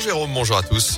Jérôme, bonjour à tous.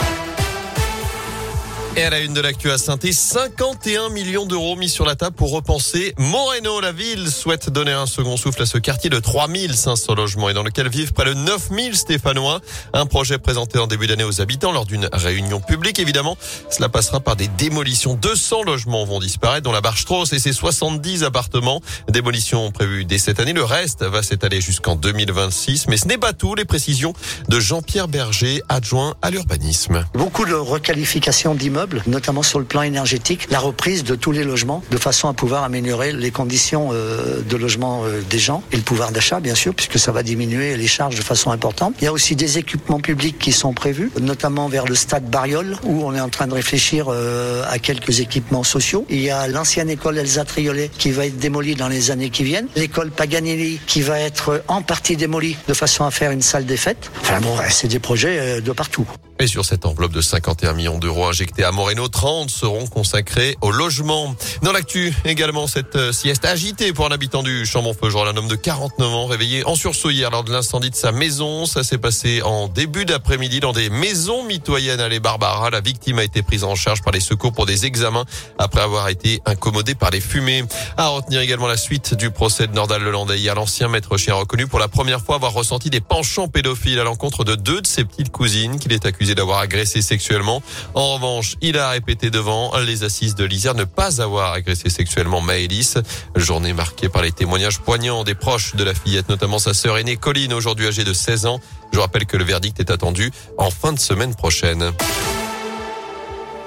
Et à la une de l'actu à saint 51 millions d'euros mis sur la table pour repenser Moreno. La ville souhaite donner un second souffle à ce quartier de 3500 logements et dans lequel vivent près de 9000 Stéphanois. Un projet présenté en début d'année aux habitants lors d'une réunion publique. Évidemment, cela passera par des démolitions. 200 logements vont disparaître, dont la barre Strauss et ses 70 appartements. Démolitions prévues dès cette année. Le reste va s'étaler jusqu'en 2026. Mais ce n'est pas tout. Les précisions de Jean-Pierre Berger, adjoint à l'urbanisme. Beaucoup de requalifications d'immeubles notamment sur le plan énergétique, la reprise de tous les logements, de façon à pouvoir améliorer les conditions euh, de logement euh, des gens et le pouvoir d'achat, bien sûr, puisque ça va diminuer les charges de façon importante. Il y a aussi des équipements publics qui sont prévus, notamment vers le stade Bariol, où on est en train de réfléchir euh, à quelques équipements sociaux. Il y a l'ancienne école Elsa Triolet qui va être démolie dans les années qui viennent, l'école Paganelli qui va être en partie démolie de façon à faire une salle des fêtes. Enfin bon, c'est des projets de partout. Et sur cette enveloppe de 51 millions d'euros injectés à Moreno, 30 seront consacrés au logement. Dans l'actu, également, cette euh, sieste agitée pour un habitant du Chambon-Feugerois, un homme de 49 ans réveillé en sursaut hier lors de l'incendie de sa maison. Ça s'est passé en début d'après-midi dans des maisons mitoyennes à les Barbara. La victime a été prise en charge par les secours pour des examens après avoir été incommodé par les fumées. À retenir également la suite du procès de Nordal Lelandais. Hier, l'ancien maître chien reconnu pour la première fois avoir ressenti des penchants pédophiles à l'encontre de deux de ses petites cousines qu'il est accusé d'avoir agressé sexuellement. En revanche, il a répété devant les assises de l'Isère ne pas avoir agressé sexuellement Maëlys. Journée marquée par les témoignages poignants des proches de la fillette, notamment sa sœur aînée Colline, aujourd'hui âgée de 16 ans. Je rappelle que le verdict est attendu en fin de semaine prochaine.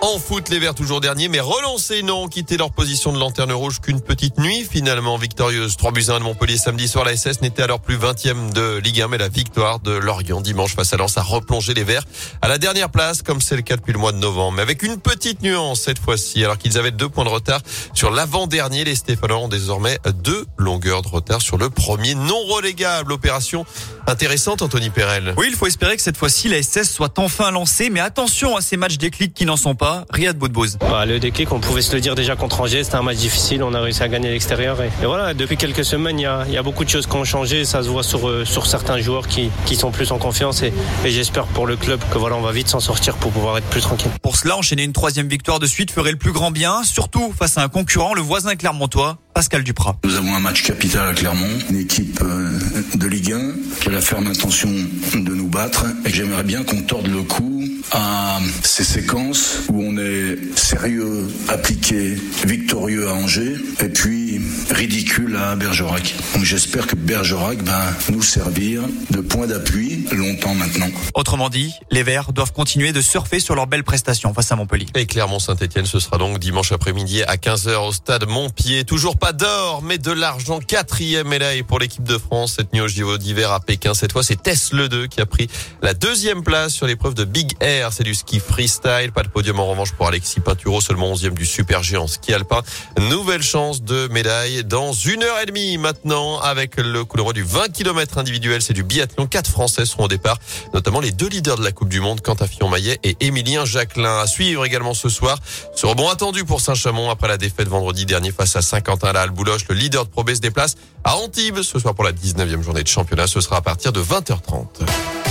En foot, les Verts toujours derniers, mais relancés, non, quitté leur position de lanterne rouge qu'une petite nuit, finalement victorieuse. 3 buts 1 de Montpellier samedi soir. La SS n'était alors plus 20e de Ligue 1, mais la victoire de Lorient dimanche face à Lens a replongé les Verts à la dernière place, comme c'est le cas depuis le mois de novembre. Mais avec une petite nuance cette fois-ci, alors qu'ils avaient deux points de retard sur l'avant-dernier, les Stéphanois ont désormais deux longueurs de retard sur le premier non relégable. Opération intéressante, Anthony Perel. Oui, il faut espérer que cette fois-ci la SS soit enfin lancée, mais attention à ces matchs déclics qui n'en sont pas. Riyad Boudbouz. Bah, le déclic, on pouvait se le dire déjà contre Angers, c'était un match difficile, on a réussi à gagner à l'extérieur. Et, voilà, depuis quelques semaines, il y a, y a, beaucoup de choses qui ont changé, ça se voit sur, euh, sur certains joueurs qui, qui sont plus en confiance et, et j'espère pour le club que voilà, on va vite s'en sortir pour pouvoir être plus tranquille. Pour cela, enchaîner une troisième victoire de suite ferait le plus grand bien, surtout face à un concurrent, le voisin clermontois, Pascal Duprat. Nous avons un match capital à Clermont, une équipe euh, de Ligue 1 qui a la ferme intention de nous battre et j'aimerais bien qu'on torde le cou à ces séquences où on est sérieux, appliqué, victorieux à Angers. Et puis ridicule à Bergerac. Donc j'espère que Bergerac va nous servir de point d'appui longtemps maintenant. Autrement dit, les Verts doivent continuer de surfer sur leurs belles prestations face à Montpellier. Et Clermont-Saint-Etienne, ce sera donc dimanche après-midi à 15h au stade Montpied. Toujours pas d'or, mais de l'argent. Quatrième médaille pour l'équipe de France cette nuit au JO d'hiver à Pékin. Cette fois, c'est Tess Le 2 qui a pris la deuxième place sur l'épreuve de Big Air. C'est du ski freestyle. Pas de podium en revanche pour Alexis Pinturo, seulement 11e du super géant ski alpin. Nouvelle chance de médaille dans une heure et demie maintenant avec le coup du 20 km individuel. C'est du biathlon. Quatre Français seront au départ, notamment les deux leaders de la Coupe du Monde, Quentin Fillon-Maillet et Émilien Jacquelin. À suivre également ce soir. Ce rebond attendu pour Saint-Chamond après la défaite vendredi dernier face à Saint-Quentin. La Bouloche, le leader de Pro se déplace à Antibes ce soir pour la 19e journée de championnat. Ce sera à partir de 20h30.